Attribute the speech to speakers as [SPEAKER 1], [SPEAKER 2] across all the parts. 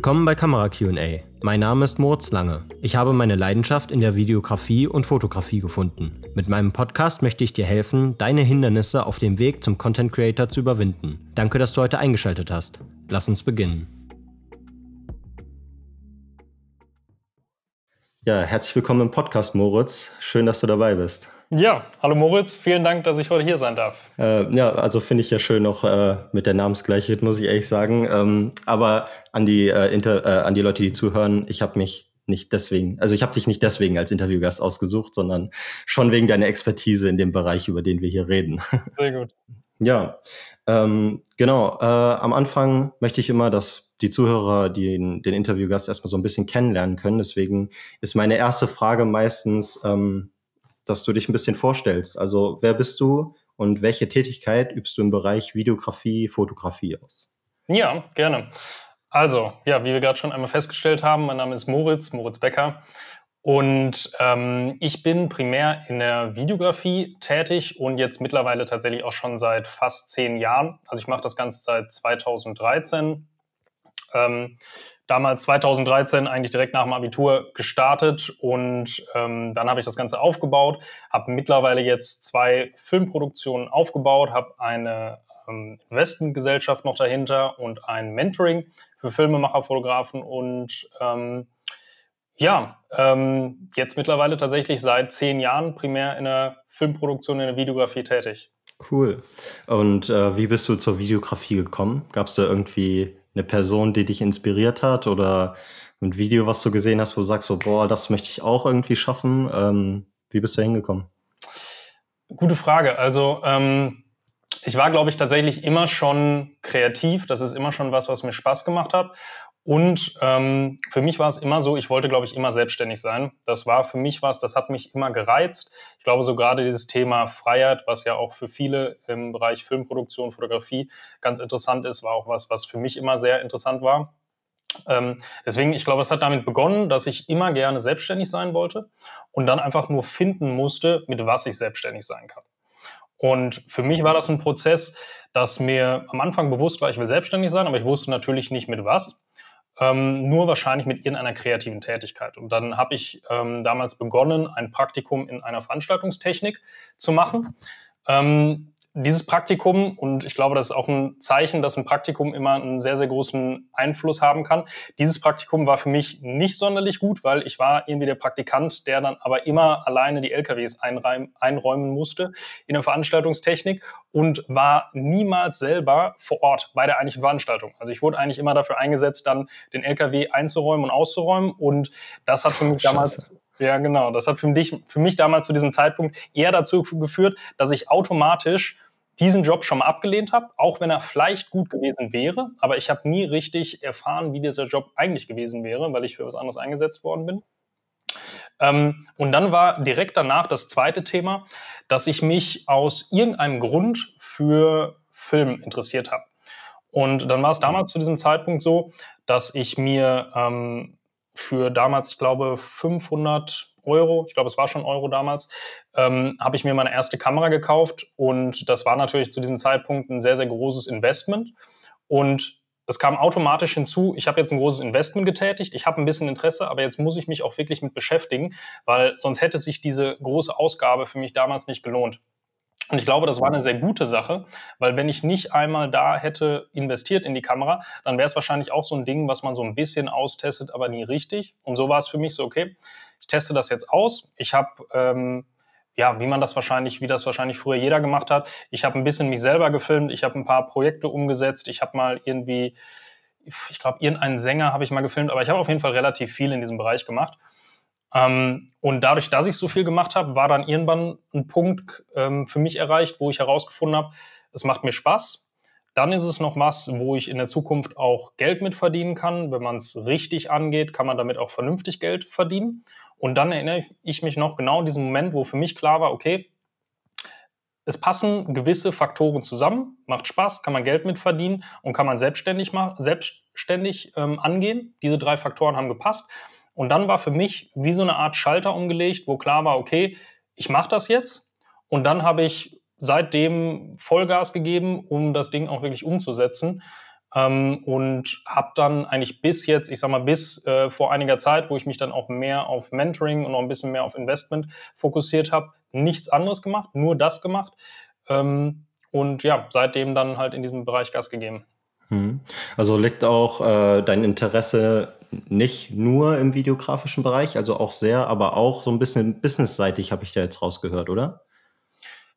[SPEAKER 1] Willkommen bei Kamera QA. Mein Name ist Moritz Lange. Ich habe meine Leidenschaft in der Videografie und Fotografie gefunden. Mit meinem Podcast möchte ich dir helfen, deine Hindernisse auf dem Weg zum Content Creator zu überwinden. Danke, dass du heute eingeschaltet hast. Lass uns beginnen. Ja, herzlich willkommen im Podcast, Moritz. Schön, dass du dabei bist.
[SPEAKER 2] Ja, hallo Moritz, vielen Dank, dass ich heute hier sein darf.
[SPEAKER 1] Äh, ja, also finde ich ja schön noch äh, mit der Namensgleichheit, muss ich ehrlich sagen. Ähm, aber an die, äh, Inter, äh, an die Leute, die zuhören, ich habe mich nicht deswegen, also ich habe dich nicht deswegen als Interviewgast ausgesucht, sondern schon wegen deiner Expertise in dem Bereich, über den wir hier reden.
[SPEAKER 2] Sehr gut.
[SPEAKER 1] ja, ähm, genau. Äh, am Anfang möchte ich immer, dass die Zuhörer den, den Interviewgast erstmal so ein bisschen kennenlernen können. Deswegen ist meine erste Frage meistens, ähm, dass du dich ein bisschen vorstellst. Also wer bist du und welche Tätigkeit übst du im Bereich Videografie, Fotografie aus?
[SPEAKER 2] Ja, gerne. Also, ja, wie wir gerade schon einmal festgestellt haben, mein Name ist Moritz, Moritz Becker. Und ähm, ich bin primär in der Videografie tätig und jetzt mittlerweile tatsächlich auch schon seit fast zehn Jahren. Also ich mache das Ganze seit 2013 ähm, damals 2013 eigentlich direkt nach dem Abitur gestartet und ähm, dann habe ich das Ganze aufgebaut, habe mittlerweile jetzt zwei Filmproduktionen aufgebaut, habe eine ähm, Investmentgesellschaft noch dahinter und ein Mentoring für Filmemacher, Fotografen und ähm, ja, ähm, jetzt mittlerweile tatsächlich seit zehn Jahren primär in der Filmproduktion, in der Videografie tätig.
[SPEAKER 1] Cool. Und äh, wie bist du zur Videografie gekommen? Gab es da irgendwie eine Person, die dich inspiriert hat oder ein Video, was du gesehen hast, wo du sagst, so, boah, das möchte ich auch irgendwie schaffen? Ähm, wie bist du hingekommen?
[SPEAKER 2] Gute Frage. Also, ähm, ich war, glaube ich, tatsächlich immer schon kreativ. Das ist immer schon was, was mir Spaß gemacht hat. Und ähm, für mich war es immer so, ich wollte, glaube ich, immer selbstständig sein. Das war für mich was, das hat mich immer gereizt. Ich glaube, so gerade dieses Thema Freiheit, was ja auch für viele im Bereich Filmproduktion, Fotografie ganz interessant ist, war auch was, was für mich immer sehr interessant war. Ähm, deswegen, ich glaube, es hat damit begonnen, dass ich immer gerne selbstständig sein wollte und dann einfach nur finden musste, mit was ich selbstständig sein kann. Und für mich war das ein Prozess, dass mir am Anfang bewusst war, ich will selbstständig sein, aber ich wusste natürlich nicht mit was ähm, nur wahrscheinlich mit irgendeiner kreativen Tätigkeit. Und dann habe ich ähm, damals begonnen, ein Praktikum in einer Veranstaltungstechnik zu machen. Ähm, dieses Praktikum, und ich glaube, das ist auch ein Zeichen, dass ein Praktikum immer einen sehr, sehr großen Einfluss haben kann. Dieses Praktikum war für mich nicht sonderlich gut, weil ich war irgendwie der Praktikant, der dann aber immer alleine die LKWs einräumen musste in der Veranstaltungstechnik und war niemals selber vor Ort bei der eigentlichen Veranstaltung. Also ich wurde eigentlich immer dafür eingesetzt, dann den LKW einzuräumen und auszuräumen und das hat für mich damals ja, genau. Das hat für mich, für mich damals zu diesem Zeitpunkt eher dazu geführt, dass ich automatisch diesen Job schon mal abgelehnt habe, auch wenn er vielleicht gut gewesen wäre. Aber ich habe nie richtig erfahren, wie dieser Job eigentlich gewesen wäre, weil ich für was anderes eingesetzt worden bin. Ähm, und dann war direkt danach das zweite Thema, dass ich mich aus irgendeinem Grund für Film interessiert habe. Und dann war es damals zu diesem Zeitpunkt so, dass ich mir ähm, für damals, ich glaube, 500 Euro, ich glaube, es war schon Euro damals, ähm, habe ich mir meine erste Kamera gekauft und das war natürlich zu diesem Zeitpunkt ein sehr, sehr großes Investment und es kam automatisch hinzu, ich habe jetzt ein großes Investment getätigt, ich habe ein bisschen Interesse, aber jetzt muss ich mich auch wirklich mit beschäftigen, weil sonst hätte sich diese große Ausgabe für mich damals nicht gelohnt. Und ich glaube, das war eine sehr gute Sache, weil wenn ich nicht einmal da hätte investiert in die Kamera, dann wäre es wahrscheinlich auch so ein Ding, was man so ein bisschen austestet, aber nie richtig. Und so war es für mich so, okay, ich teste das jetzt aus. Ich habe ähm, ja, wie man das wahrscheinlich, wie das wahrscheinlich früher jeder gemacht hat. Ich habe ein bisschen mich selber gefilmt, ich habe ein paar Projekte umgesetzt, ich habe mal irgendwie, ich glaube, irgendeinen Sänger habe ich mal gefilmt, aber ich habe auf jeden Fall relativ viel in diesem Bereich gemacht. Ähm, und dadurch, dass ich so viel gemacht habe, war dann irgendwann ein Punkt ähm, für mich erreicht, wo ich herausgefunden habe, es macht mir Spaß. Dann ist es noch was, wo ich in der Zukunft auch Geld mit verdienen kann. Wenn man es richtig angeht, kann man damit auch vernünftig Geld verdienen. Und dann erinnere ich mich noch genau an diesen Moment, wo für mich klar war, okay, es passen gewisse Faktoren zusammen, macht Spaß, kann man Geld mit verdienen und kann man selbstständig, selbstständig ähm, angehen. Diese drei Faktoren haben gepasst. Und dann war für mich wie so eine Art Schalter umgelegt, wo klar war, okay, ich mache das jetzt. Und dann habe ich seitdem Vollgas gegeben, um das Ding auch wirklich umzusetzen. ähm, und habe dann eigentlich bis jetzt, ich sag mal bis äh, vor einiger Zeit, wo ich mich dann auch mehr auf Mentoring und noch ein bisschen mehr auf Investment fokussiert habe, nichts anderes gemacht, nur das gemacht. Ähm, und ja, seitdem dann halt in diesem Bereich Gas gegeben.
[SPEAKER 1] Hm. Also liegt auch äh, dein Interesse nicht nur im videografischen Bereich, also auch sehr, aber auch so ein bisschen businessseitig, habe ich da jetzt rausgehört, oder?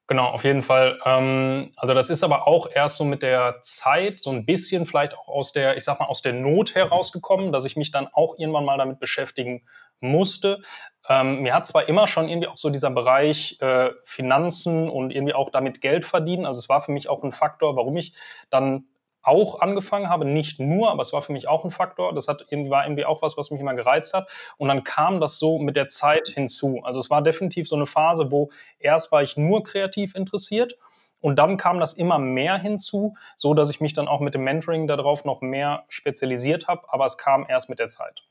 [SPEAKER 2] Genau, auf jeden Fall. Ähm, also das ist aber auch erst so mit der Zeit so ein bisschen vielleicht auch aus der, ich sag mal, aus der Not herausgekommen, dass ich mich dann auch irgendwann mal damit beschäftigen musste. Ähm, mir hat zwar immer schon irgendwie auch so dieser Bereich äh, Finanzen und irgendwie auch damit Geld verdienen, also es war für mich auch ein Faktor, warum ich dann auch angefangen habe, nicht nur, aber es war für mich auch ein Faktor. Das hat war irgendwie auch was, was mich immer gereizt hat. Und dann kam das so mit der Zeit hinzu. Also es war definitiv so eine Phase, wo erst war ich nur kreativ interessiert und dann kam das immer mehr hinzu, so dass ich mich dann auch mit dem Mentoring darauf noch mehr spezialisiert habe. Aber es kam erst mit der Zeit.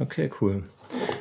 [SPEAKER 1] Okay, cool.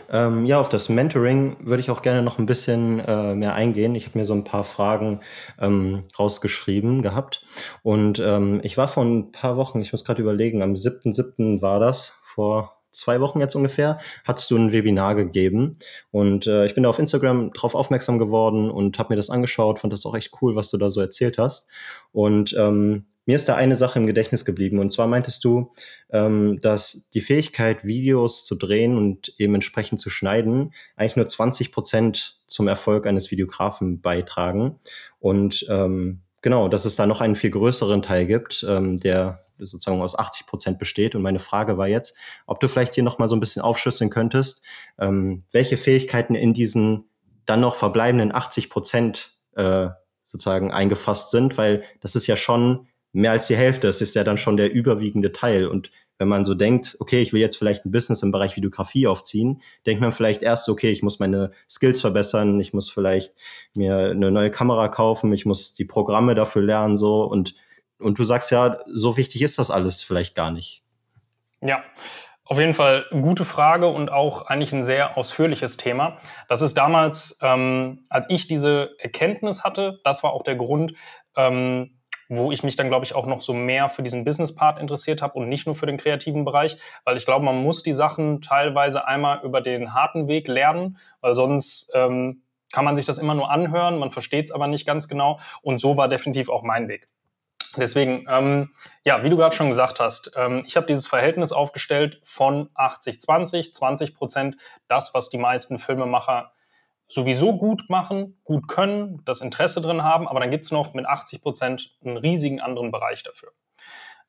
[SPEAKER 1] Ähm, ja, auf das Mentoring würde ich auch gerne noch ein bisschen äh, mehr eingehen. Ich habe mir so ein paar Fragen ähm, rausgeschrieben gehabt. Und ähm, ich war vor ein paar Wochen, ich muss gerade überlegen, am 7.7. war das, vor zwei Wochen jetzt ungefähr, hast du ein Webinar gegeben. Und äh, ich bin da auf Instagram drauf aufmerksam geworden und habe mir das angeschaut, fand das auch echt cool, was du da so erzählt hast. Und ähm, mir ist da eine Sache im Gedächtnis geblieben. Und zwar meintest du, ähm, dass die Fähigkeit, Videos zu drehen und eben entsprechend zu schneiden, eigentlich nur 20 Prozent zum Erfolg eines Videografen beitragen. Und ähm, genau, dass es da noch einen viel größeren Teil gibt, ähm, der sozusagen aus 80 Prozent besteht. Und meine Frage war jetzt, ob du vielleicht hier noch mal so ein bisschen aufschlüsseln könntest, ähm, welche Fähigkeiten in diesen dann noch verbleibenden 80 Prozent äh, sozusagen eingefasst sind, weil das ist ja schon mehr als die Hälfte. Das ist ja dann schon der überwiegende Teil. Und wenn man so denkt, okay, ich will jetzt vielleicht ein Business im Bereich Videografie aufziehen, denkt man vielleicht erst, okay, ich muss meine Skills verbessern, ich muss vielleicht mir eine neue Kamera kaufen, ich muss die Programme dafür lernen, so. Und, und du sagst ja, so wichtig ist das alles vielleicht gar nicht.
[SPEAKER 2] Ja. Auf jeden Fall gute Frage und auch eigentlich ein sehr ausführliches Thema. Das ist damals, ähm, als ich diese Erkenntnis hatte, das war auch der Grund, ähm, wo ich mich dann, glaube ich, auch noch so mehr für diesen Business-Part interessiert habe und nicht nur für den kreativen Bereich, weil ich glaube, man muss die Sachen teilweise einmal über den harten Weg lernen, weil sonst ähm, kann man sich das immer nur anhören, man versteht es aber nicht ganz genau und so war definitiv auch mein Weg. Deswegen, ähm, ja, wie du gerade schon gesagt hast, ähm, ich habe dieses Verhältnis aufgestellt von 80-20, 20 Prozent das, was die meisten Filmemacher sowieso gut machen, gut können, das Interesse drin haben, aber dann gibt es noch mit 80 Prozent einen riesigen anderen Bereich dafür.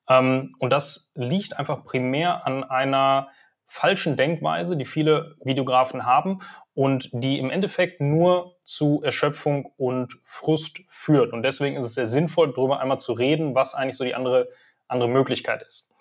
[SPEAKER 2] Ähm, und das liegt einfach primär an einer falschen Denkweise, die viele Videografen haben und die im Endeffekt nur zu Erschöpfung und Frust führt. Und deswegen ist es sehr sinnvoll, darüber einmal zu reden, was eigentlich so die andere, andere Möglichkeit ist.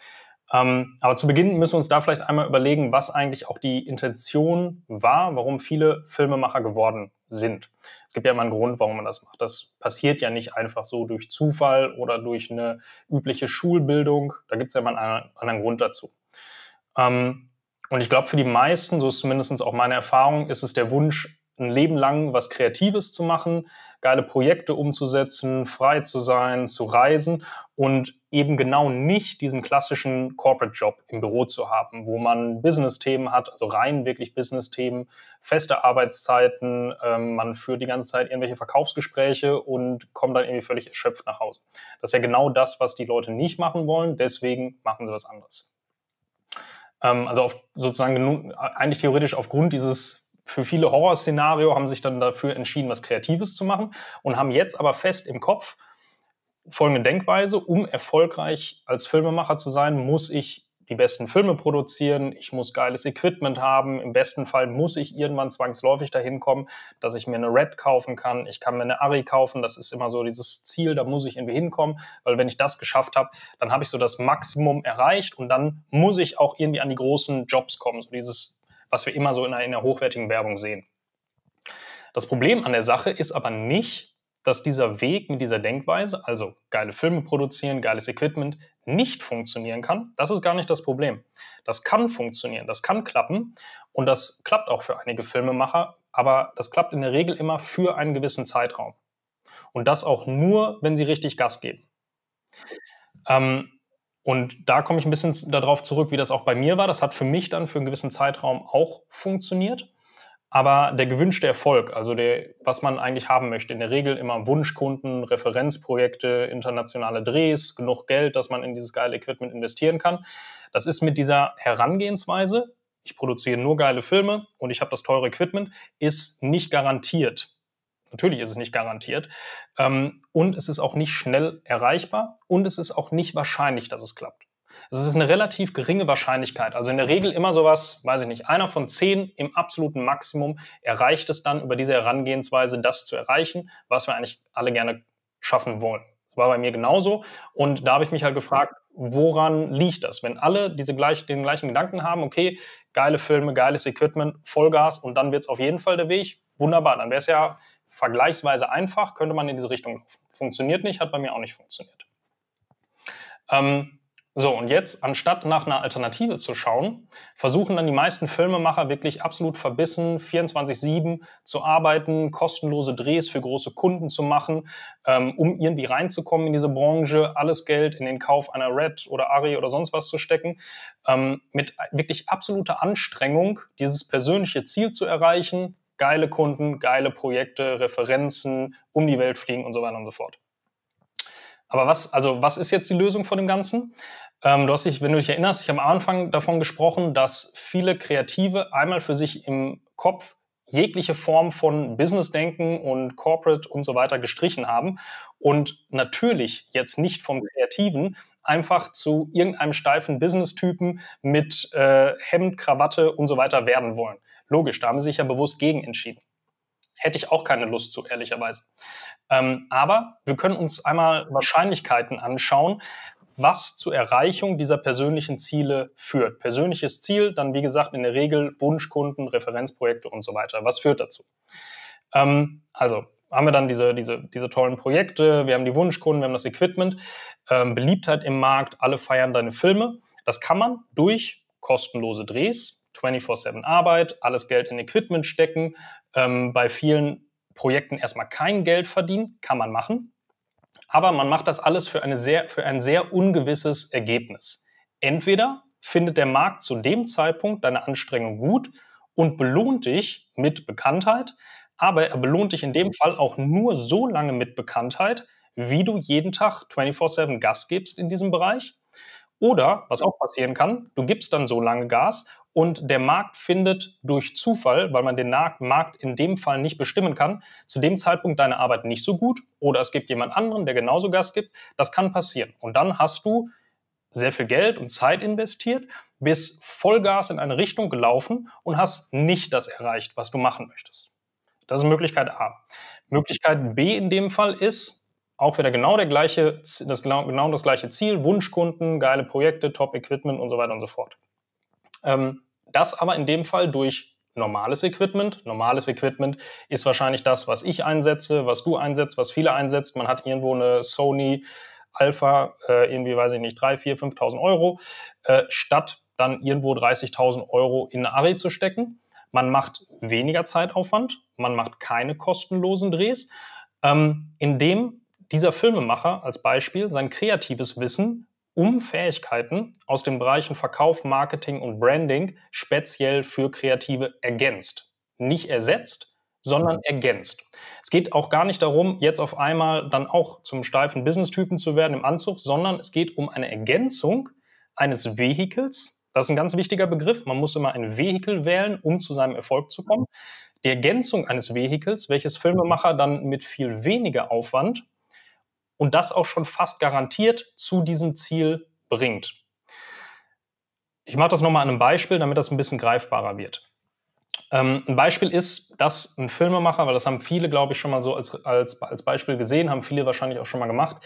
[SPEAKER 2] Ähm, aber zu Beginn müssen wir uns da vielleicht einmal überlegen, was eigentlich auch die Intention war, warum viele Filmemacher geworden sind. Es gibt ja immer einen Grund, warum man das macht. Das passiert ja nicht einfach so durch Zufall oder durch eine übliche Schulbildung. Da gibt es ja immer einen anderen Grund dazu. Ähm, und ich glaube, für die meisten, so ist zumindest auch meine Erfahrung, ist es der Wunsch, ein Leben lang was Kreatives zu machen, geile Projekte umzusetzen, frei zu sein, zu reisen und eben genau nicht diesen klassischen Corporate-Job im Büro zu haben, wo man Business-Themen hat, also rein wirklich Business-Themen, feste Arbeitszeiten, ähm, man führt die ganze Zeit irgendwelche Verkaufsgespräche und kommt dann irgendwie völlig erschöpft nach Hause. Das ist ja genau das, was die Leute nicht machen wollen, deswegen machen sie was anderes. Ähm, also auf, sozusagen eigentlich theoretisch aufgrund dieses für viele Horrorszenario haben sich dann dafür entschieden, was Kreatives zu machen und haben jetzt aber fest im Kopf folgende Denkweise, um erfolgreich als Filmemacher zu sein, muss ich die besten Filme produzieren, ich muss geiles Equipment haben, im besten Fall muss ich irgendwann zwangsläufig dahin kommen, dass ich mir eine Red kaufen kann, ich kann mir eine Ari kaufen, das ist immer so dieses Ziel, da muss ich irgendwie hinkommen, weil wenn ich das geschafft habe, dann habe ich so das Maximum erreicht und dann muss ich auch irgendwie an die großen Jobs kommen, so dieses was wir immer so in einer, in einer hochwertigen Werbung sehen. Das Problem an der Sache ist aber nicht, dass dieser Weg mit dieser Denkweise, also geile Filme produzieren, geiles Equipment, nicht funktionieren kann. Das ist gar nicht das Problem. Das kann funktionieren, das kann klappen und das klappt auch für einige Filmemacher, aber das klappt in der Regel immer für einen gewissen Zeitraum. Und das auch nur, wenn sie richtig Gas geben. Ähm, Und da komme ich ein bisschen darauf zurück, wie das auch bei mir war. Das hat für mich dann für einen gewissen Zeitraum auch funktioniert. Aber der gewünschte Erfolg, also der, was man eigentlich haben möchte, in der Regel immer Wunschkunden, Referenzprojekte, internationale Drehs, genug Geld, dass man in dieses geile Equipment investieren kann. Das ist mit dieser Herangehensweise, ich produziere nur geile Filme und ich habe das teure Equipment, ist nicht garantiert. Natürlich ist es nicht garantiert. Ähm, und es ist auch nicht schnell erreichbar und es ist auch nicht wahrscheinlich, dass es klappt. Es ist eine relativ geringe Wahrscheinlichkeit. Also in der Regel immer sowas, weiß ich nicht, einer von zehn im absoluten Maximum erreicht es dann über diese Herangehensweise, das zu erreichen, was wir eigentlich alle gerne schaffen wollen. War bei mir genauso. Und da habe ich mich halt gefragt, woran liegt das? Wenn alle diese gleich, den gleichen Gedanken haben, okay, geile Filme, geiles Equipment, Vollgas und dann wird es auf jeden Fall der Weg, wunderbar, dann wäre es ja vergleichsweise einfach, könnte man in diese Richtung laufen. Funktioniert nicht, hat bei mir auch nicht funktioniert. Ähm, so, und jetzt, anstatt nach einer Alternative zu schauen, versuchen dann die meisten Filmemacher wirklich absolut verbissen, 24-7 zu arbeiten, kostenlose Drehs für große Kunden zu machen, ähm, um irgendwie reinzukommen in diese Branche, alles Geld in den Kauf einer Red oder Ari oder sonst was zu stecken, ähm, mit wirklich absoluter Anstrengung, dieses persönliche Ziel zu erreichen, geile Kunden, geile Projekte, Referenzen, um die Welt fliegen und so weiter und so fort. Aber was, also was ist jetzt die Lösung von dem Ganzen? Ähm, du hast dich, wenn du dich erinnerst, ich habe am Anfang davon gesprochen, dass viele Kreative einmal für sich im Kopf jegliche Form von Businessdenken und Corporate und so weiter gestrichen haben und natürlich jetzt nicht vom Kreativen einfach zu irgendeinem steifen Business-Typen mit äh, Hemd, Krawatte und so weiter werden wollen. Logisch, da haben sie sich ja bewusst gegen entschieden. Hätte ich auch keine Lust zu, ehrlicherweise. Ähm, aber wir können uns einmal Wahrscheinlichkeiten anschauen, was zur Erreichung dieser persönlichen Ziele führt. Persönliches Ziel, dann wie gesagt in der Regel Wunschkunden, Referenzprojekte und so weiter. Was führt dazu? Ähm, also haben wir dann diese, diese, diese tollen Projekte, wir haben die Wunschkunden, wir haben das Equipment, ähm, Beliebtheit im Markt, alle feiern deine Filme. Das kann man durch kostenlose Drehs, 24-7 Arbeit, alles Geld in Equipment stecken, ähm, bei vielen Projekten erstmal kein Geld verdienen, kann man machen. Aber man macht das alles für, eine sehr, für ein sehr ungewisses Ergebnis. Entweder findet der Markt zu dem Zeitpunkt deine Anstrengung gut und belohnt dich mit Bekanntheit, aber er belohnt dich in dem Fall auch nur so lange mit Bekanntheit, wie du jeden Tag 24/7 Gas gibst in diesem Bereich. Oder, was auch passieren kann, du gibst dann so lange Gas und der Markt findet durch Zufall, weil man den Markt in dem Fall nicht bestimmen kann, zu dem Zeitpunkt deine Arbeit nicht so gut oder es gibt jemand anderen, der genauso Gas gibt. Das kann passieren. Und dann hast du sehr viel Geld und Zeit investiert, bist Vollgas in eine Richtung gelaufen und hast nicht das erreicht, was du machen möchtest. Das ist Möglichkeit A. Möglichkeit B in dem Fall ist, auch wieder genau der gleiche, das, genau das gleiche Ziel, Wunschkunden, geile Projekte, Top-Equipment und so weiter und so fort. Ähm, das aber in dem Fall durch normales Equipment. Normales Equipment ist wahrscheinlich das, was ich einsetze, was du einsetzt, was viele einsetzt. Man hat irgendwo eine Sony Alpha, äh, irgendwie weiß ich nicht, 3, 4, 5.000 Euro, äh, statt dann irgendwo 30.000 Euro in eine Array zu stecken. Man macht weniger Zeitaufwand, man macht keine kostenlosen Drehs, ähm, indem dieser Filmemacher als Beispiel sein kreatives Wissen um Fähigkeiten aus den Bereichen Verkauf, Marketing und Branding speziell für Kreative ergänzt. Nicht ersetzt, sondern ergänzt. Es geht auch gar nicht darum, jetzt auf einmal dann auch zum steifen Business-Typen zu werden im Anzug, sondern es geht um eine Ergänzung eines Vehikels. Das ist ein ganz wichtiger Begriff. Man muss immer ein Vehikel wählen, um zu seinem Erfolg zu kommen. Die Ergänzung eines Vehikels, welches Filmemacher dann mit viel weniger Aufwand und das auch schon fast garantiert zu diesem Ziel bringt. Ich mache das nochmal an einem Beispiel, damit das ein bisschen greifbarer wird. Ähm, ein Beispiel ist, dass ein Filmemacher, weil das haben viele, glaube ich, schon mal so als, als, als Beispiel gesehen, haben viele wahrscheinlich auch schon mal gemacht,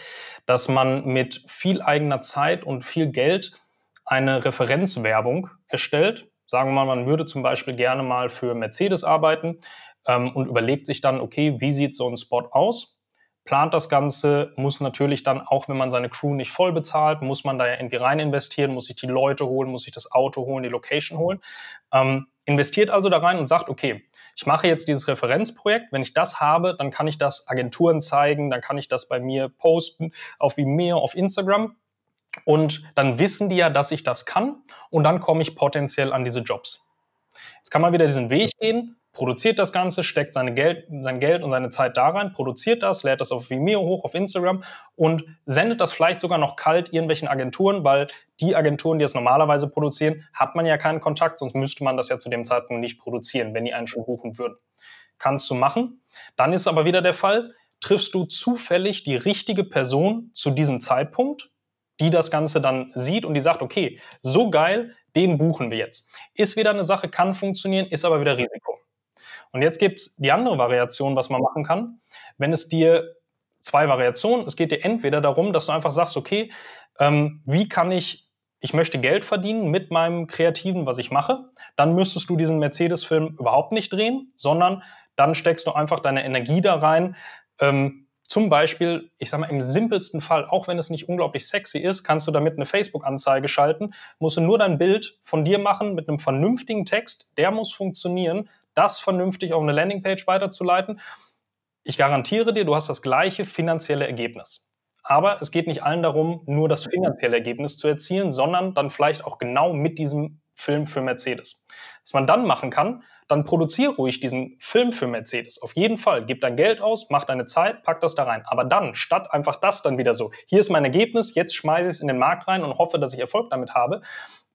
[SPEAKER 2] dass man mit viel eigener Zeit und viel Geld eine Referenzwerbung erstellt. Sagen wir mal, man würde zum Beispiel gerne mal für Mercedes arbeiten ähm, und überlegt sich dann, okay, wie sieht so ein Spot aus? Plant das Ganze, muss natürlich dann, auch wenn man seine Crew nicht voll bezahlt, muss man da ja irgendwie rein investieren, muss sich die Leute holen, muss sich das Auto holen, die Location holen. Ähm, investiert also da rein und sagt, okay, ich mache jetzt dieses Referenzprojekt, wenn ich das habe, dann kann ich das Agenturen zeigen, dann kann ich das bei mir posten auf Vimeo, auf Instagram Und dann wissen die ja, dass ich das kann und dann komme ich potenziell an diese Jobs. Jetzt kann man wieder diesen Weg gehen, produziert das Ganze, steckt seine Geld, sein Geld und seine Zeit da rein, produziert das, lädt das auf Vimeo hoch, auf Instagram und sendet das vielleicht sogar noch kalt irgendwelchen Agenturen, weil die Agenturen, die es normalerweise produzieren, hat man ja keinen Kontakt, sonst müsste man das ja zu dem Zeitpunkt nicht produzieren, wenn die einen schon buchen würden. Kannst du machen. Dann ist aber wieder der Fall, triffst du zufällig die richtige Person zu diesem Zeitpunkt, die das Ganze dann sieht und die sagt, okay, so geil, den buchen wir jetzt. Ist wieder eine Sache, kann funktionieren, ist aber wieder Risiko. Und jetzt gibt es die andere Variation, was man machen kann. Wenn es dir zwei Variationen, es geht dir entweder darum, dass du einfach sagst, okay, ähm, wie kann ich, ich möchte Geld verdienen mit meinem Kreativen, was ich mache, dann müsstest du diesen Mercedes-Film überhaupt nicht drehen, sondern dann steckst du einfach deine Energie da rein, ähm, zum Beispiel, ich sage mal, im simpelsten Fall, auch wenn es nicht unglaublich sexy ist, kannst du damit eine Facebook-Anzeige schalten, musst du nur dein Bild von dir machen mit einem vernünftigen Text, der muss funktionieren, das vernünftig auf eine Landingpage weiterzuleiten. Ich garantiere dir, du hast das gleiche finanzielle Ergebnis. Aber es geht nicht allen darum, nur das finanzielle Ergebnis zu erzielen, sondern dann vielleicht auch genau mit diesem Film für Mercedes. Was man dann machen kann, dann produziere ruhig diesen Film für Mercedes. Auf jeden Fall. Gib dein Geld aus, mach deine Zeit, pack das da rein. Aber dann, statt einfach das dann wieder so, hier ist mein Ergebnis, jetzt schmeiße ich es in den Markt rein und hoffe, dass ich Erfolg damit habe,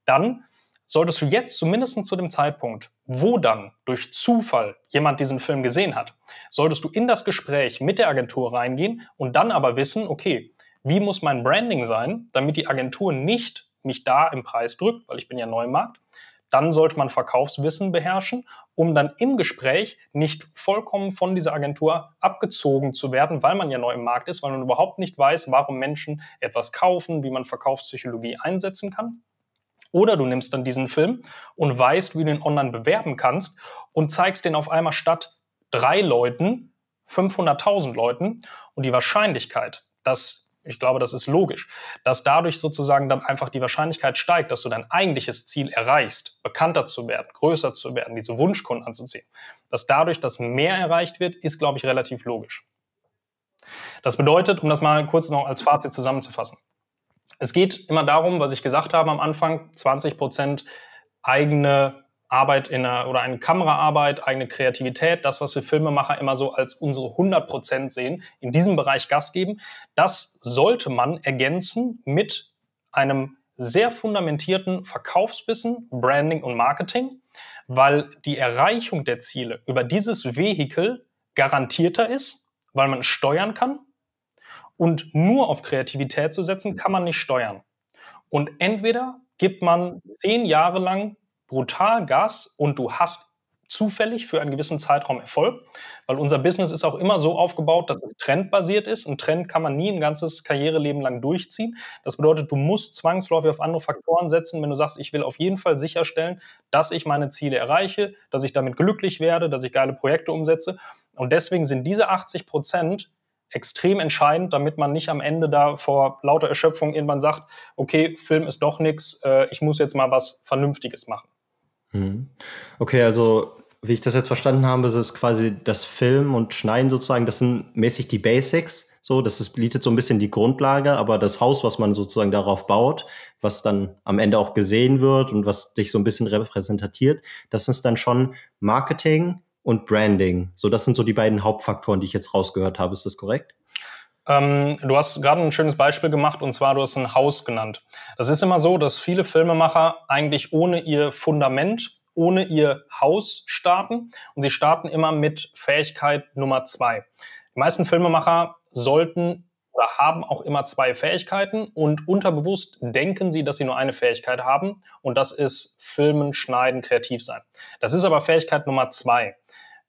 [SPEAKER 2] dann solltest du jetzt zumindest zu dem Zeitpunkt, wo dann durch Zufall jemand diesen Film gesehen hat, solltest du in das Gespräch mit der Agentur reingehen und dann aber wissen, okay, wie muss mein Branding sein, damit die Agentur nicht mich da im Preis drückt, weil ich bin ja neu im Markt, dann sollte man Verkaufswissen beherrschen, um dann im Gespräch nicht vollkommen von dieser Agentur abgezogen zu werden, weil man ja neu im Markt ist, weil man überhaupt nicht weiß, warum Menschen etwas kaufen, wie man Verkaufspsychologie einsetzen kann. Oder du nimmst dann diesen Film und weißt, wie du ihn online bewerben kannst und zeigst den auf einmal statt drei Leuten 500.000 Leuten und die Wahrscheinlichkeit, dass ich glaube, das ist logisch, dass dadurch sozusagen dann einfach die Wahrscheinlichkeit steigt, dass du dein eigentliches Ziel erreichst, bekannter zu werden, größer zu werden, diese Wunschkunden anzuziehen. Dass dadurch das mehr erreicht wird, ist, glaube ich, relativ logisch. Das bedeutet, um das mal kurz noch als Fazit zusammenzufassen, es geht immer darum, was ich gesagt habe am Anfang, 20 Prozent eigene Arbeit in einer, oder eine Kameraarbeit, eigene Kreativität, das, was wir Filmemacher immer so als unsere 100 Prozent sehen, in diesem Bereich Gas geben. Das sollte man ergänzen mit einem sehr fundamentierten Verkaufswissen, Branding und Marketing, weil die Erreichung der Ziele über dieses Vehikel garantierter ist, weil man steuern kann und nur auf Kreativität zu setzen, kann man nicht steuern. Und entweder gibt man zehn Jahre lang brutal Gas und du hast zufällig für einen gewissen Zeitraum Erfolg, weil unser Business ist auch immer so aufgebaut, dass es trendbasiert ist. Ein Trend kann man nie ein ganzes Karriereleben lang durchziehen. Das bedeutet, du musst zwangsläufig auf andere Faktoren setzen, wenn du sagst, ich will auf jeden Fall sicherstellen, dass ich meine Ziele erreiche, dass ich damit glücklich werde, dass ich geile Projekte umsetze. Und deswegen sind diese 80 Prozent extrem entscheidend, damit man nicht am Ende da vor lauter Erschöpfung irgendwann sagt, okay, Film ist doch nichts, äh, ich muss jetzt mal was Vernünftiges machen.
[SPEAKER 1] Mhm. Okay, also wie ich das jetzt verstanden habe, ist es quasi das Film und Schneiden sozusagen, das sind mäßig die Basics. So, das ist, bietet so ein bisschen die Grundlage, aber das Haus, was man sozusagen darauf baut, was dann am Ende auch gesehen wird und was dich so ein bisschen repräsentiert, das ist dann schon Marketing und Branding. So, das sind so die beiden Hauptfaktoren, die ich jetzt rausgehört habe. Ist das korrekt?
[SPEAKER 2] Ähm, du hast gerade ein schönes Beispiel gemacht und zwar du hast ein Haus genannt. Es ist immer so, dass viele Filmemacher eigentlich ohne ihr Fundament, ohne ihr Haus starten und sie starten immer mit Fähigkeit Nummer zwei. Die meisten Filmemacher sollten oder haben auch immer zwei Fähigkeiten und unterbewusst denken sie, dass sie nur eine Fähigkeit haben und das ist Filmen, Schneiden, kreativ sein. Das ist aber Fähigkeit Nummer zwei.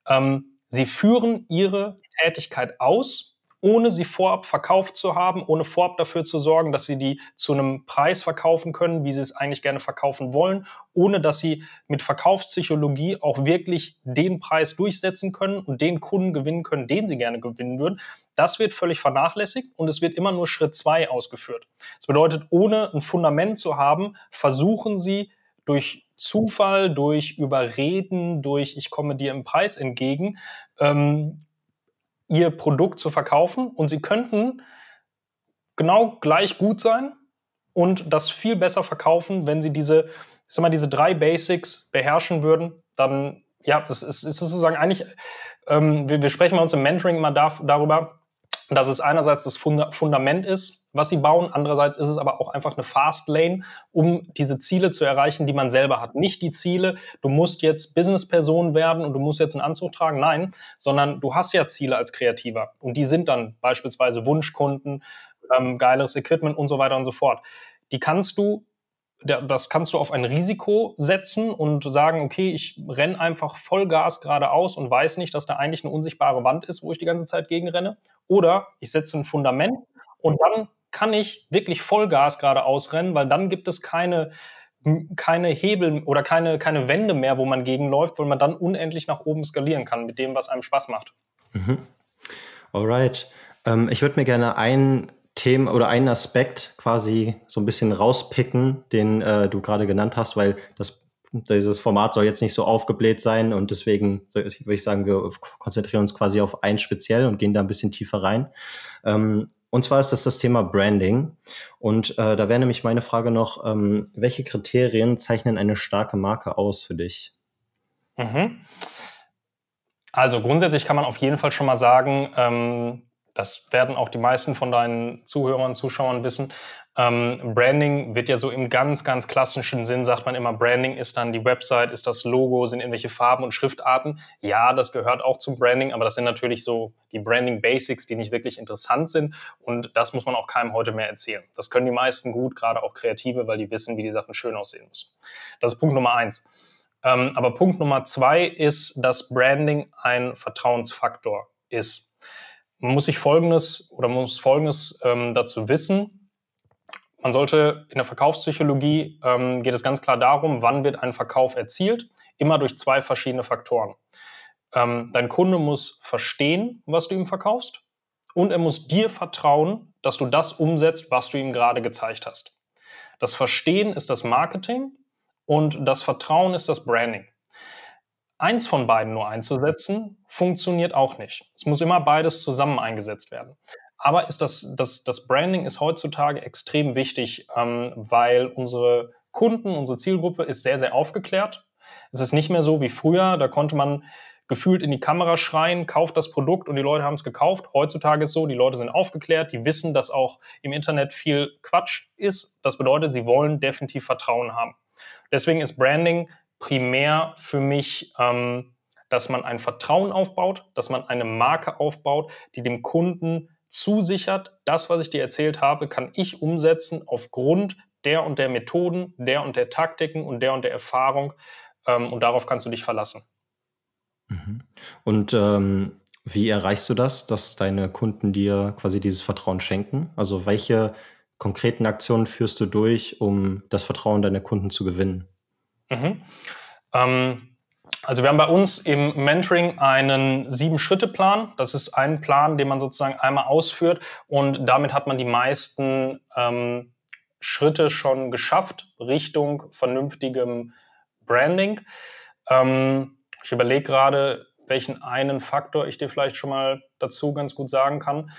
[SPEAKER 2] Ähm, sie führen ihre Tätigkeit aus ohne sie vorab verkauft zu haben, ohne vorab dafür zu sorgen, dass sie die zu einem Preis verkaufen können, wie sie es eigentlich gerne verkaufen wollen, ohne dass sie mit Verkaufspsychologie auch wirklich den Preis durchsetzen können und den Kunden gewinnen können, den sie gerne gewinnen würden. Das wird völlig vernachlässigt und es wird immer nur Schritt zwei ausgeführt. Das bedeutet, ohne ein Fundament zu haben, versuchen sie durch Zufall, durch Überreden, durch ich komme dir im Preis entgegen, ähm, ihr Produkt zu verkaufen und sie könnten genau gleich gut sein und das viel besser verkaufen, wenn sie diese, ich sag mal, diese drei Basics beherrschen würden, dann, ja, das ist, ist sozusagen eigentlich, ähm, wir, wir, sprechen bei uns im Mentoring immer da, darüber, dass es einerseits das Fundament ist, was sie bauen, andererseits ist es aber auch einfach eine Fast Lane, um diese Ziele zu erreichen, die man selber hat. Nicht die Ziele, du musst jetzt Businessperson werden und du musst jetzt einen Anzug tragen, nein, sondern du hast ja Ziele als Kreativer und die sind dann beispielsweise Wunschkunden, ähm, geileres Equipment und so weiter und so fort. Die kannst du das kannst du auf ein Risiko setzen und sagen, okay, ich renne einfach Vollgas geradeaus und weiß nicht, dass da eigentlich eine unsichtbare Wand ist, wo ich die ganze Zeit gegenrenne. Oder ich setze ein Fundament und dann kann ich wirklich Vollgas geradeaus rennen, weil dann gibt es keine, keine Hebel oder keine, keine Wände mehr, wo man gegenläuft, weil man dann unendlich nach oben skalieren kann mit dem, was einem Spaß macht.
[SPEAKER 1] Mhm. Alright. Ähm, ich würde mir gerne ein Thema oder einen Aspekt quasi so ein bisschen rauspicken, den äh, du gerade genannt hast, weil das, dieses Format soll jetzt nicht so aufgebläht sein und deswegen würde ich sagen, wir konzentrieren uns quasi auf ein speziell und gehen da ein bisschen tiefer rein. Ähm, und zwar ist das das Thema Branding. Und äh, da wäre nämlich meine Frage noch, ähm, welche Kriterien zeichnen eine starke Marke aus für dich?
[SPEAKER 2] Mhm. Also grundsätzlich kann man auf jeden Fall schon mal sagen, ähm, das werden auch die meisten von deinen Zuhörern Zuschauern wissen. Ähm, Branding wird ja so im ganz, ganz klassischen Sinn, sagt man immer, Branding ist dann die Website, ist das Logo, sind irgendwelche Farben und Schriftarten. Ja, das gehört auch zum Branding, aber das sind natürlich so die Branding Basics, die nicht wirklich interessant sind. Und das muss man auch keinem heute mehr erzählen. Das können die meisten gut, gerade auch Kreative, weil die wissen, wie die Sachen schön aussehen müssen. Das ist Punkt Nummer eins. Ähm, aber Punkt Nummer zwei ist, dass Branding ein Vertrauensfaktor ist man muss sich Folgendes oder man muss Folgendes ähm, dazu wissen. Man sollte in der Verkaufspsychologie ähm, geht es ganz klar darum, wann wird ein Verkauf erzielt, immer durch zwei verschiedene Faktoren. Ähm, dein Kunde muss verstehen, was du ihm verkaufst, und er muss dir vertrauen, dass du das umsetzt, was du ihm gerade gezeigt hast. Das Verstehen ist das Marketing und das Vertrauen ist das Branding eins von beiden nur einzusetzen, funktioniert auch nicht. Es muss immer beides zusammen eingesetzt werden. Aber ist das, das, das Branding ist heutzutage extrem wichtig, ähm, weil unsere Kunden, unsere Zielgruppe ist sehr, sehr aufgeklärt. Es ist nicht mehr so wie früher, da konnte man gefühlt in die Kamera schreien, kauft das Produkt und die Leute haben es gekauft. Heutzutage ist es so, die Leute sind aufgeklärt, die wissen, dass auch im Internet viel Quatsch ist. Das bedeutet, sie wollen definitiv Vertrauen haben. Deswegen ist Branding primär für mich, ähm, dass man ein Vertrauen aufbaut, dass man eine Marke aufbaut, die dem Kunden zusichert, das, was ich dir erzählt habe, kann ich umsetzen aufgrund der und der Methoden, der und der Taktiken und der und der Erfahrung. Ähm, und darauf kannst du dich verlassen.
[SPEAKER 1] Mhm. Und ähm, wie erreichst du das, dass deine Kunden dir quasi dieses Vertrauen schenken? Also welche konkreten Aktionen führst du durch, um das Vertrauen deiner Kunden zu gewinnen?
[SPEAKER 2] Mhm. Ähm, also wir haben bei uns im Mentoring einen Sieben-Schritte-Plan. Das ist ein Plan, den man sozusagen einmal ausführt und damit hat man die meisten ähm, Schritte schon geschafft Richtung vernünftigem Branding. Ähm, ich überlege gerade, welchen einen Faktor ich dir vielleicht schon mal dazu ganz gut sagen kann.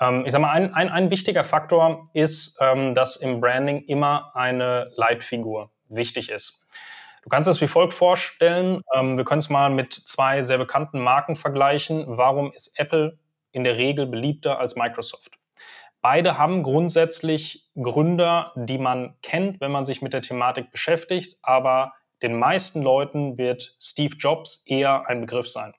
[SPEAKER 2] Ähm, ich sage mal, ein, ein, ein wichtiger Faktor ist, ähm, dass im Branding immer eine Leitfigur wichtig ist. Du kannst es wie folgt vorstellen. Ähm, wir können es mal mit zwei sehr bekannten Marken vergleichen. Warum ist Apple in der Regel beliebter als Microsoft? Beide haben grundsätzlich Gründer, die man kennt, wenn man sich mit der Thematik beschäftigt, aber den meisten Leuten wird Steve Jobs eher ein Begriff sein.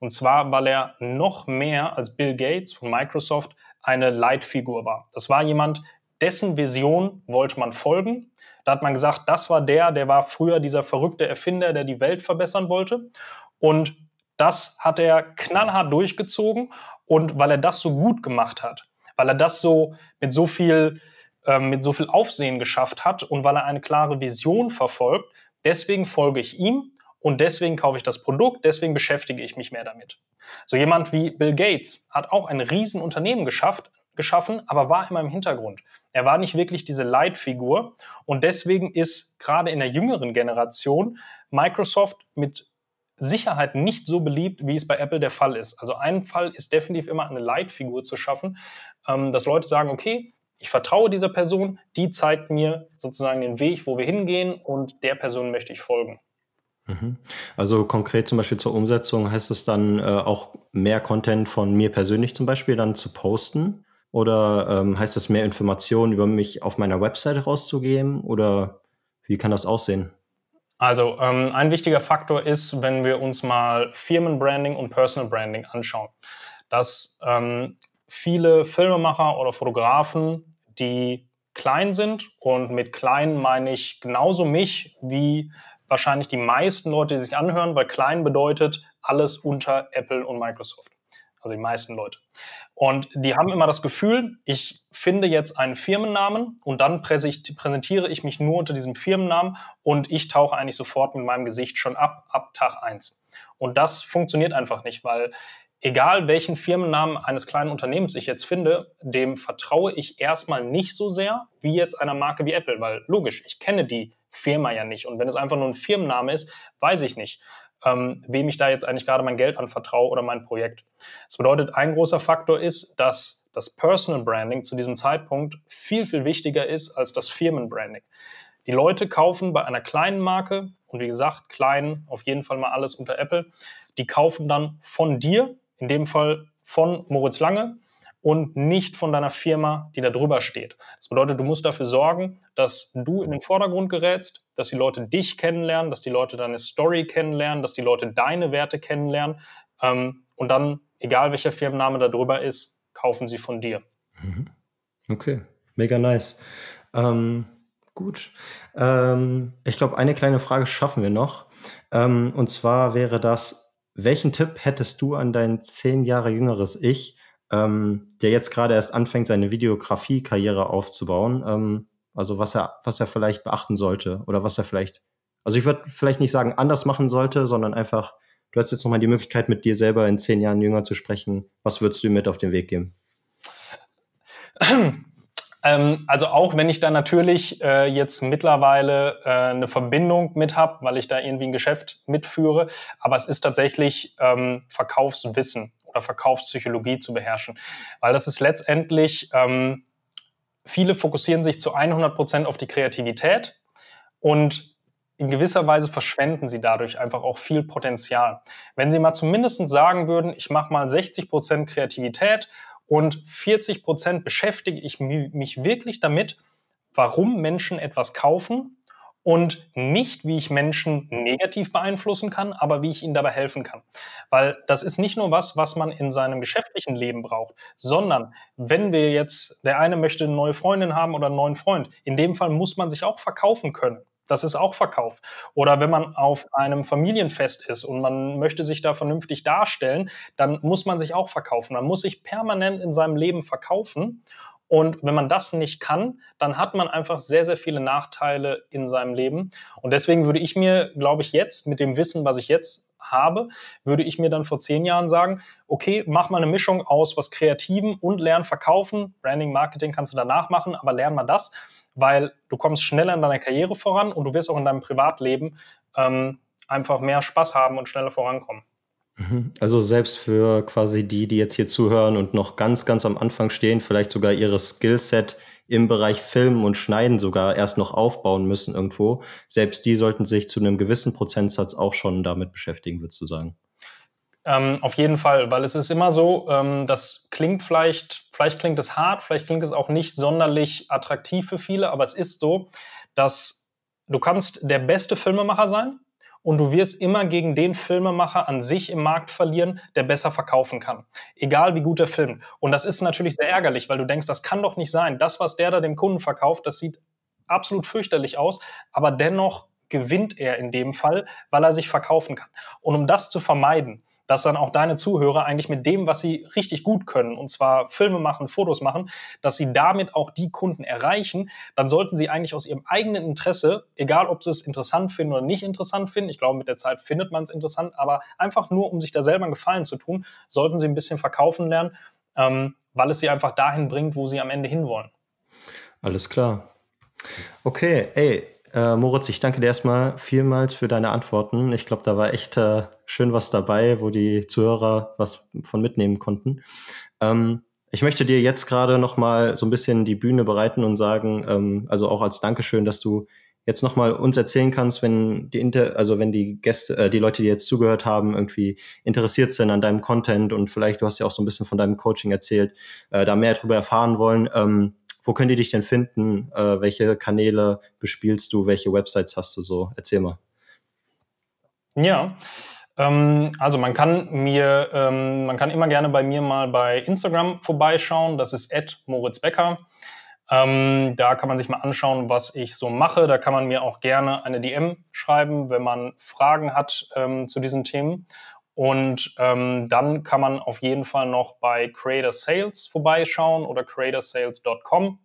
[SPEAKER 2] Und zwar, weil er noch mehr als Bill Gates von Microsoft eine Leitfigur war. Das war jemand, dessen Vision wollte man folgen. Da hat man gesagt, das war der, der war früher dieser verrückte Erfinder, der die Welt verbessern wollte. Und das hat er knallhart durchgezogen. Und weil er das so gut gemacht hat, weil er das so mit so viel, äh, mit so viel Aufsehen geschafft hat und weil er eine klare Vision verfolgt, deswegen folge ich ihm und deswegen kaufe ich das Produkt, deswegen beschäftige ich mich mehr damit. So jemand wie Bill Gates hat auch ein Riesenunternehmen geschafft, geschaffen, aber war immer im Hintergrund. Er war nicht wirklich diese Leitfigur und deswegen ist gerade in der jüngeren Generation Microsoft mit Sicherheit nicht so beliebt, wie es bei Apple der Fall ist. Also ein Fall ist definitiv immer eine Leitfigur zu schaffen, ähm, dass Leute sagen, okay, Ich vertraue dieser Person, die zeigt mir sozusagen den Weg, wo wir hingehen und der Person möchte ich folgen.
[SPEAKER 1] Mhm. Also konkret zum Beispiel zur Umsetzung heißt es dann äh, auch mehr Content von mir persönlich zum Beispiel dann zu posten? Oder ähm, heißt es mehr Informationen über mich auf meiner Website rauszugeben? Oder wie kann das aussehen?
[SPEAKER 2] Also ähm, ein wichtiger Faktor ist, wenn wir uns mal Firmenbranding und Personal Branding anschauen, dass ähm, viele Filmemacher oder Fotografen, die klein sind und mit klein meine ich genauso mich wie wahrscheinlich die meisten Leute, die sich anhören, weil klein bedeutet alles unter Apple und Microsoft. Also die meisten Leute. Und die haben immer das Gefühl, ich finde jetzt einen Firmennamen und dann präsentiere ich mich nur unter diesem Firmennamen und ich tauche eigentlich sofort mit meinem Gesicht schon ab, ab Tag 1. Und das funktioniert einfach nicht, weil egal welchen Firmennamen eines kleinen Unternehmens ich jetzt finde, dem vertraue ich erstmal nicht so sehr wie jetzt einer Marke wie Apple, weil logisch, ich kenne die Firma ja nicht. Und wenn es einfach nur ein Firmenname ist, weiß ich nicht, ähm, wem ich da jetzt eigentlich gerade mein Geld anvertraue oder mein Projekt. Das bedeutet, ein großer Faktor ist, dass das Personal Branding zu diesem Zeitpunkt viel, viel wichtiger ist als das Firmenbranding. Die Leute kaufen bei einer kleinen Marke, und wie gesagt, klein, auf jeden Fall mal alles unter Apple, die kaufen dann von dir in dem Fall von Moritz Lange und nicht von deiner Firma, die da drüber steht. Das bedeutet, du musst dafür sorgen, dass du in den Vordergrund gerätst, dass die Leute dich kennenlernen, dass die Leute deine Story kennenlernen, dass die Leute deine Werte kennenlernen ähm, und dann, egal welcher Firmenname da drüber ist, kaufen sie von dir.
[SPEAKER 1] Mhm. Okay, mega nice. Ähm, gut. Ähm, ich glaube, eine kleine Frage schaffen wir noch. Ähm, und zwar wäre das, welchen Tipp hättest du an dein zehn Jahre jüngeres Ich, ähm, der jetzt gerade erst anfängt, seine Videografie-Karriere aufzubauen? Ähm, also was er, was er vielleicht beachten sollte oder was er vielleicht, also ich würde vielleicht nicht sagen, anders machen sollte, sondern einfach, du hast jetzt nochmal die Möglichkeit, mit dir selber in zehn Jahren jünger zu sprechen. Was würdest du ihm mit auf den Weg geben?
[SPEAKER 2] Ähm, also auch wenn ich da natürlich äh, jetzt mittlerweile äh, eine Verbindung mit habe, weil ich da irgendwie ein Geschäft mitführe, aber es ist tatsächlich ähm, Verkaufswissen oder Verkaufspsychologie zu beherrschen, weil das ist letztendlich, ähm, viele fokussieren sich zu 100 Prozent auf die Kreativität und in gewisser Weise verschwenden sie dadurch einfach auch viel Potenzial. Wenn sie mal zumindest sagen würden, ich mache mal 60 Prozent Kreativität und 40 Prozent beschäftige ich mich wirklich damit, warum Menschen etwas kaufen und nicht, wie ich Menschen negativ beeinflussen kann, aber wie ich ihnen dabei helfen kann. Weil das ist nicht nur was, was man in seinem geschäftlichen Leben braucht, sondern wenn wir jetzt, der eine möchte eine neue Freundin haben oder einen neuen Freund, in dem Fall muss man sich auch verkaufen können. Das ist auch Verkauf. Oder wenn man auf einem Familienfest ist und man möchte sich da vernünftig darstellen, dann muss man sich auch verkaufen. Man muss sich permanent in seinem Leben verkaufen. Und wenn man das nicht kann, dann hat man einfach sehr, sehr viele Nachteile in seinem Leben. Und deswegen würde ich mir, glaube ich, jetzt mit dem Wissen, was ich jetzt habe, würde ich mir dann vor zehn Jahren sagen, okay, mach mal eine Mischung aus was Kreativen und Lernen verkaufen. Branding, Marketing kannst du danach machen, aber lern mal das, weil du kommst schneller in deiner Karriere voran und du wirst auch in deinem Privatleben ähm, einfach mehr Spaß haben und schneller vorankommen.
[SPEAKER 1] Mhm. Also selbst für quasi die, die jetzt hier zuhören und noch ganz, ganz am Anfang stehen, vielleicht sogar ihre Skillset im Bereich Filmen und Schneiden sogar erst noch aufbauen müssen irgendwo. Selbst die sollten sich zu einem gewissen Prozentsatz auch schon damit beschäftigen, würdest du sagen?
[SPEAKER 2] Ähm, auf jeden Fall, weil es ist immer so, ähm, das klingt vielleicht, vielleicht klingt es hart, vielleicht klingt es auch nicht sonderlich attraktiv für viele, aber es ist so, dass du kannst der beste Filmemacher sein, und du wirst immer gegen den Filmemacher an sich im Markt verlieren, der besser verkaufen kann. Egal wie gut er filmt. Und das ist natürlich sehr ärgerlich, weil du denkst, das kann doch nicht sein. Das, was der da dem Kunden verkauft, das sieht absolut fürchterlich aus, aber dennoch gewinnt er in dem Fall, weil er sich verkaufen kann. Und um das zu vermeiden, dass dann auch deine Zuhörer eigentlich mit dem, was sie richtig gut können, und zwar Filme machen, Fotos machen, dass sie damit auch die Kunden erreichen, dann sollten sie eigentlich aus ihrem eigenen Interesse, egal ob sie es interessant finden oder nicht interessant finden, ich glaube, mit der Zeit findet man es interessant, aber einfach nur, um sich da selber einen Gefallen zu tun, sollten sie ein bisschen verkaufen lernen, ähm, weil es sie einfach dahin bringt, wo sie am Ende hinwollen.
[SPEAKER 1] Alles klar. Okay, ey, äh, Moritz, ich danke dir erstmal vielmals für deine Antworten. Ich glaube, da war echt äh, schön was dabei, wo die Zuhörer was von mitnehmen konnten. Ähm, Ich möchte dir jetzt gerade noch mal so ein bisschen die Bühne bereiten und sagen, ähm, also auch als Dankeschön, dass du jetzt noch mal uns erzählen kannst, wenn die Inter also wenn die Gäste, äh, die Leute, die jetzt zugehört haben, irgendwie interessiert sind an deinem Content und vielleicht du hast ja auch so ein bisschen von deinem Coaching erzählt, äh, da mehr darüber erfahren wollen. Ähm, wo können die dich denn finden? Äh, welche Kanäle bespielst du? Welche Websites hast du so? Erzähl mal.
[SPEAKER 2] Ja, ähm, also man kann mir, ähm, man kann immer gerne bei mir mal bei Instagram vorbeischauen. Das ist Moritz Becker. Ähm, da kann man sich mal anschauen, was ich so mache. Da kann man mir auch gerne eine DM schreiben, wenn man Fragen hat ähm, zu diesen Themen. Und ähm, dann kann man auf jeden Fall noch bei Creator Sales vorbeischauen oder creatorsales.com.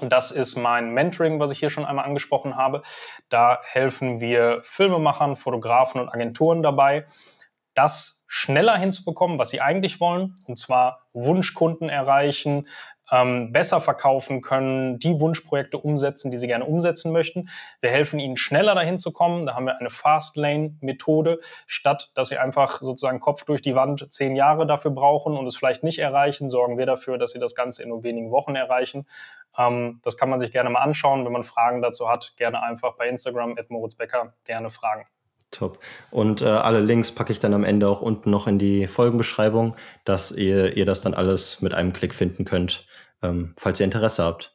[SPEAKER 2] Das ist mein Mentoring, was ich hier schon einmal angesprochen habe. Da helfen wir Filmemachern, Fotografen und Agenturen dabei, das schneller hinzubekommen, was sie eigentlich wollen, und zwar Wunschkunden erreichen, ähm, besser verkaufen können, die Wunschprojekte umsetzen, die sie gerne umsetzen möchten. Wir helfen ihnen schneller dahin zu kommen. Da haben wir eine Fast Lane Methode, statt dass sie einfach sozusagen Kopf durch die Wand zehn Jahre dafür brauchen und es vielleicht nicht erreichen, sorgen wir dafür, dass sie das Ganze in nur wenigen Wochen erreichen. Ähm, das kann man sich gerne mal anschauen. Wenn man Fragen dazu hat, gerne einfach bei Instagram at Moritz Becker gerne fragen.
[SPEAKER 1] Top. Und äh, alle Links packe ich dann am Ende auch unten noch in die Folgenbeschreibung, dass ihr, ihr das dann alles mit einem Klick finden könnt, ähm, falls ihr Interesse habt.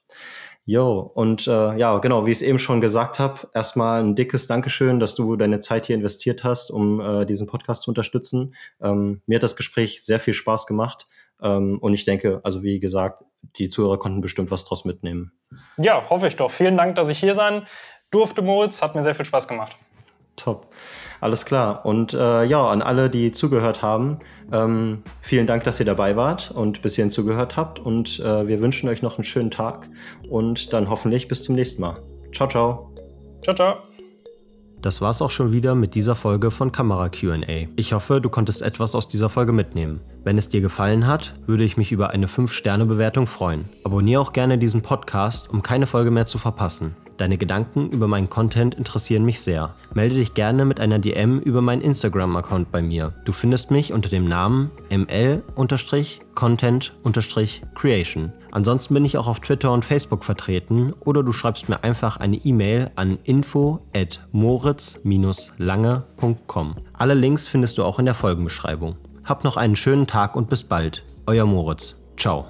[SPEAKER 1] Jo, und äh, ja, genau, wie ich es eben schon gesagt habe, erstmal ein dickes Dankeschön, dass du deine Zeit hier investiert hast, um äh, diesen Podcast zu unterstützen. Ähm, mir hat das Gespräch sehr viel Spaß gemacht ähm, und ich denke, also wie gesagt, die Zuhörer konnten bestimmt was draus mitnehmen.
[SPEAKER 2] Ja, hoffe ich doch. Vielen Dank, dass ich hier sein durfte, Moritz. Hat mir sehr viel Spaß gemacht.
[SPEAKER 1] Top. Alles klar. Und äh, ja, an alle, die zugehört haben, ähm, vielen Dank, dass ihr dabei wart und bis hierhin zugehört habt. Und äh, wir wünschen euch noch einen schönen Tag und dann hoffentlich bis zum nächsten Mal. Ciao, ciao.
[SPEAKER 2] Ciao, ciao.
[SPEAKER 1] Das war's auch schon wieder mit dieser Folge von Kamera QA. Ich hoffe, du konntest etwas aus dieser Folge mitnehmen. Wenn es dir gefallen hat, würde ich mich über eine 5-Sterne-Bewertung freuen. Abonniere auch gerne diesen Podcast, um keine Folge mehr zu verpassen. Deine Gedanken über meinen Content interessieren mich sehr. Melde dich gerne mit einer DM über meinen Instagram-Account bei mir. Du findest mich unter dem Namen ml-content-creation. Ansonsten bin ich auch auf Twitter und Facebook vertreten oder du schreibst mir einfach eine E-Mail an info at moritz-lange.com. Alle Links findest du auch in der Folgenbeschreibung. Hab noch einen schönen Tag und bis bald. Euer Moritz. Ciao.